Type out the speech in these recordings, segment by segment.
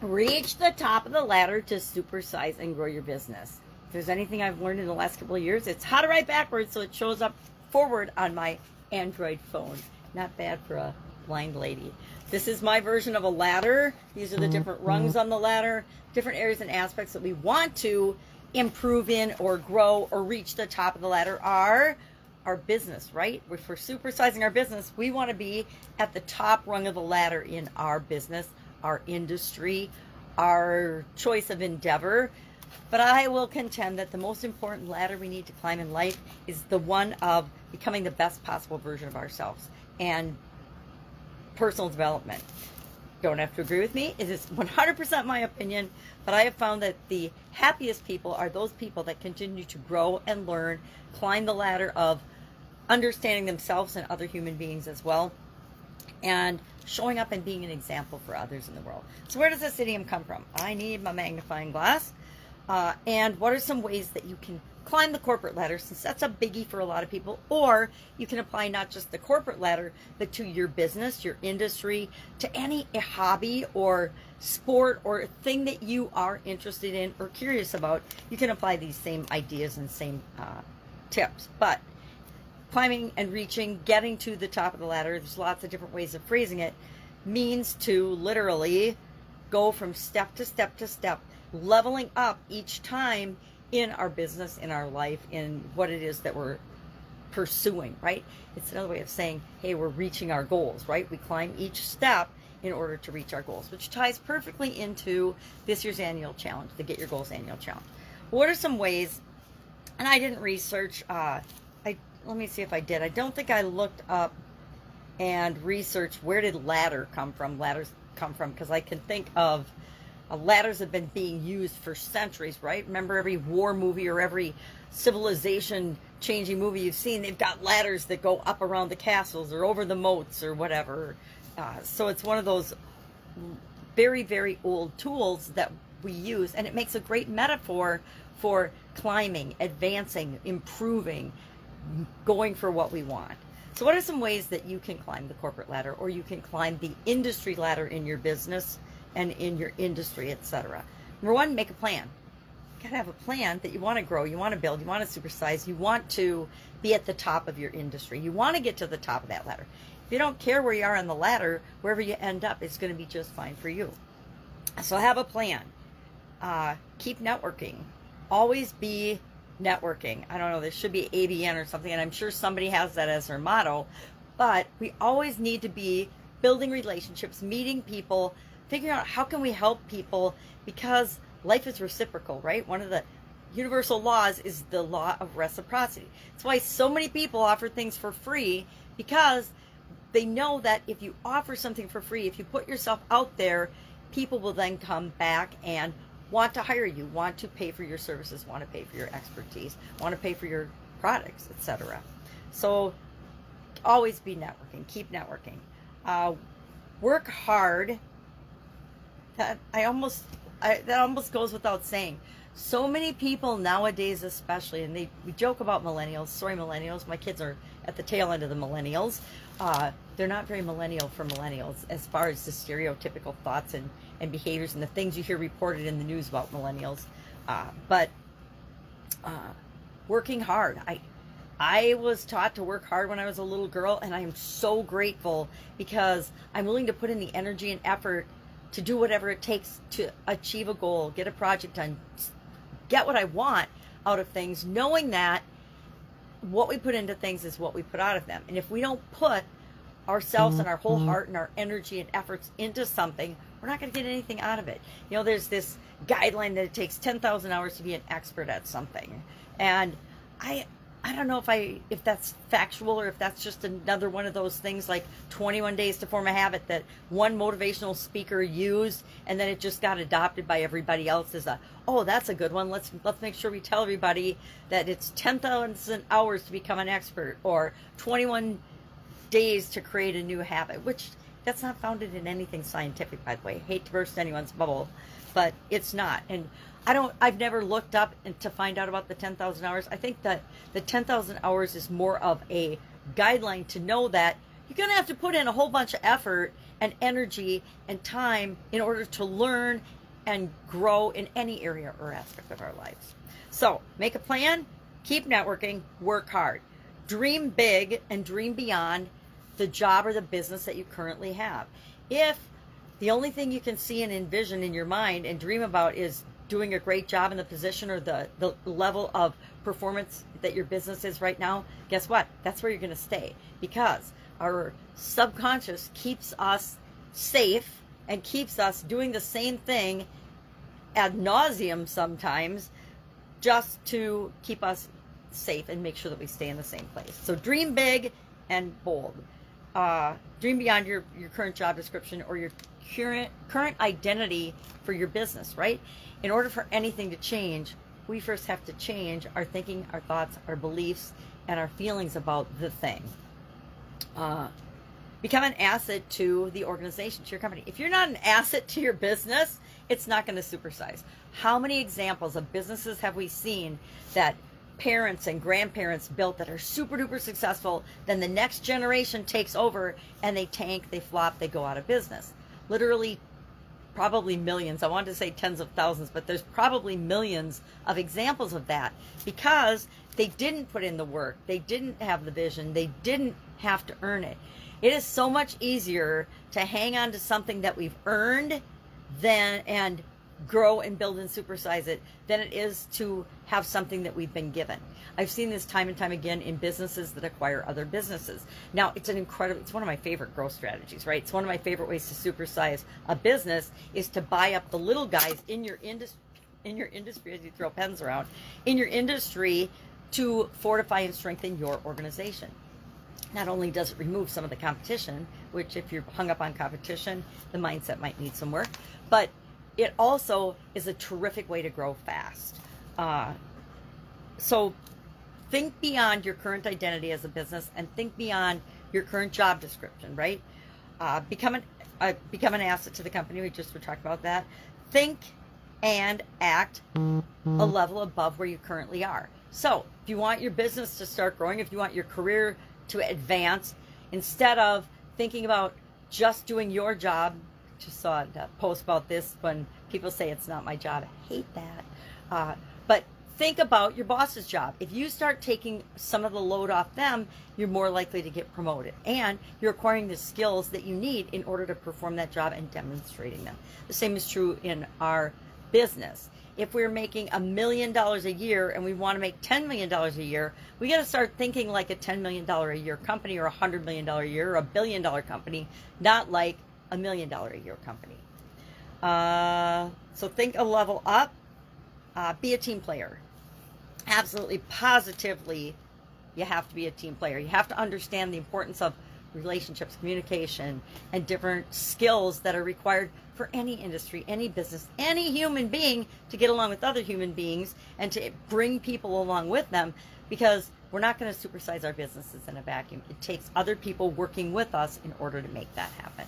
reach the top of the ladder to supersize and grow your business. If there's anything I've learned in the last couple of years, it's how to write backwards so it shows up forward on my Android phone. Not bad for a blind lady. This is my version of a ladder. These are the mm-hmm. different rungs mm-hmm. on the ladder, different areas and aspects that we want to improve in or grow or reach the top of the ladder are our business, right? If we're supersizing our business, we want to be at the top rung of the ladder in our business, our industry, our choice of endeavor. But I will contend that the most important ladder we need to climb in life is the one of becoming the best possible version of ourselves and personal development. Don't have to agree with me. It is 100% my opinion, but I have found that the happiest people are those people that continue to grow and learn, climb the ladder of understanding themselves and other human beings as well, and showing up and being an example for others in the world. So, where does this idiom come from? I need my magnifying glass. Uh, and what are some ways that you can climb the corporate ladder since that's a biggie for a lot of people or you can apply not just the corporate ladder but to your business your industry to any hobby or sport or thing that you are interested in or curious about you can apply these same ideas and same uh, tips but climbing and reaching getting to the top of the ladder there's lots of different ways of phrasing it means to literally go from step to step to step leveling up each time in our business, in our life, in what it is that we're pursuing, right? It's another way of saying, hey, we're reaching our goals, right? We climb each step in order to reach our goals, which ties perfectly into this year's annual challenge, the Get Your Goals annual challenge. What are some ways? And I didn't research. Uh, let me see if I did. I don't think I looked up and researched where did ladder come from. Ladders come from because I can think of uh, ladders have been being used for centuries, right? Remember every war movie or every civilization changing movie you've seen, they've got ladders that go up around the castles or over the moats or whatever. Uh, so it's one of those very, very old tools that we use, and it makes a great metaphor for climbing, advancing, improving, going for what we want. So, what are some ways that you can climb the corporate ladder or you can climb the industry ladder in your business? and in your industry, etc. Number one, make a plan. You gotta have a plan that you want to grow, you want to build, you want to supersize, you want to be at the top of your industry. You want to get to the top of that ladder. If you don't care where you are on the ladder, wherever you end up, it's to be just fine for you. So have a plan. Uh, keep networking. Always be networking. I don't know, there should be ABN or something, and I'm sure somebody has that as their motto. But we always need to be building relationships, meeting people, figuring out how can we help people because life is reciprocal, right? One of the universal laws is the law of reciprocity. That's why so many people offer things for free because they know that if you offer something for free, if you put yourself out there, people will then come back and want to hire you, want to pay for your services, want to pay for your expertise, want to pay for your products, etc. So always be networking, keep networking. Uh, work hard that I almost I, that almost goes without saying. So many people nowadays, especially, and they we joke about millennials. Sorry, millennials. My kids are at the tail end of the millennials. Uh, they're not very millennial for millennials as far as the stereotypical thoughts and, and behaviors and the things you hear reported in the news about millennials. Uh, but uh, working hard. I I was taught to work hard when I was a little girl, and I am so grateful because I'm willing to put in the energy and effort to do whatever it takes to achieve a goal, get a project done, get what I want out of things, knowing that what we put into things is what we put out of them. And if we don't put ourselves and our whole Mm-hmm. heart and our energy and efforts into something, we're not going to get anything out of it. You know, there's this guideline that it takes 10,000 hours to be an expert at something. And I I don't know if I if that's factual or if that's just another one of those things like 21 days to form a habit that one motivational speaker used and then it just got adopted by everybody else as a oh that's a good one let's let's make sure we tell everybody that it's 10,000 hours to become an expert or 21 days to create a new habit which that's not founded in anything scientific by the way hate to burst anyone's bubble but it's not and I don't. I've never looked up to find out about the ten thousand hours. I think that the ten thousand hours is more of a guideline to know that you're gonna have to put in a whole bunch of effort and energy and time in order to learn and grow in any area or aspect of our lives. So make a plan, keep networking, work hard, dream big, and dream beyond the job or the business that you currently have. If the only thing you can see and envision in your mind and dream about is doing a great job in the position or the, the level of performance that your business is right now, guess what? That's where you're going to stay because our subconscious keeps us safe and keeps us doing the same thing ad nauseum sometimes just to keep us safe and make sure that we stay in the same place. So dream big and bold. Uh, dream beyond your, your current job description or your current current identity for your business, right? In order for anything to change, we first have to change our thinking, our thoughts, our beliefs, and our feelings about the thing. Uh, become an asset to the organization, to your company. If you're not an asset to your business, it's not going to supersize. How many examples of businesses have we seen that parents and grandparents built that are super duper successful, then the next generation takes over and they tank, they flop, they go out of business? Literally, probably millions. I wanted to say tens of thousands, but there's probably millions of examples of that because they didn't put in the work, they didn't have the vision, they didn't have to earn it. It is so much easier to hang on to something that we've earned than and grow and build and supersize it than it is to have something that we've been given. I've seen this time and time again in businesses that acquire other businesses. Now, it's an incredible, it's one of my favorite growth strategies, right? It's one of my favorite ways to supersize a business is to buy up the little guys in your industry, in your industry as you throw pens around, in your industry to fortify and strengthen your organization. Not only does it remove some of the competition, which if you're hung up on competition, the mindset might need some work, but it also is a terrific way to grow fast. Uh, so think beyond your current identity as a business and think beyond your current job description, right? Uh, become an uh, become an asset to the company. We just were talking about that. Think and act a level above where you currently are. So, if you want your business to start growing, if you want your career to advance, instead of thinking about just doing your job, just saw a post about this when people say it's not my job. I hate that. Uh, but think about your boss's job. If you start taking some of the load off them, you're more likely to get promoted. And you're acquiring the skills that you need in order to perform that job and demonstrating them. The same is true in our business. If we're making a million dollars a year and we want to make $10 million a year, we got to start thinking like a $10 million a year company or a $100 million a year or a billion dollar company, not like a million dollar a year company. Uh, so think a level up. Uh, be a team player. Absolutely, positively, you have to be a team player. You have to understand the importance of relationships, communication, and different skills that are required for any industry, any business, any human being to get along with other human beings and to bring people along with them because we're not going to supersize our businesses in a vacuum. It takes other people working with us in order to make that happen.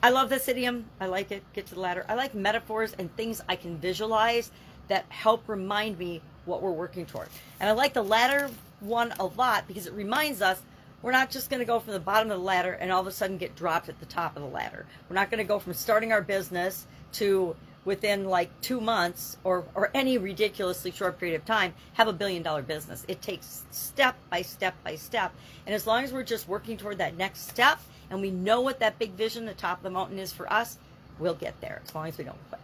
I love this idiom. I like it. Get to the ladder. I like metaphors and things I can visualize that help remind me what we're working toward. And I like the ladder one a lot because it reminds us we're not just going to go from the bottom of the ladder and all of a sudden get dropped at the top of the ladder. We're not going to go from starting our business to within like two months or, or any ridiculously short period of time have a billion dollar business. It takes step by step by step. And as long as we're just working toward that next step and we know what that big vision, the top of the mountain is for us, we'll get there as long as we don't quit.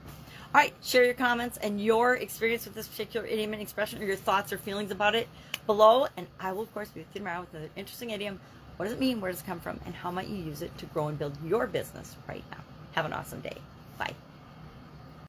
All right, share your comments and your experience with this particular idiom and expression or your thoughts or feelings about it below. And I will, of course, be with you tomorrow with another interesting idiom. What does it mean? Where does it come from? And how might you use it to grow and build your business right now? Have an awesome day. Bye.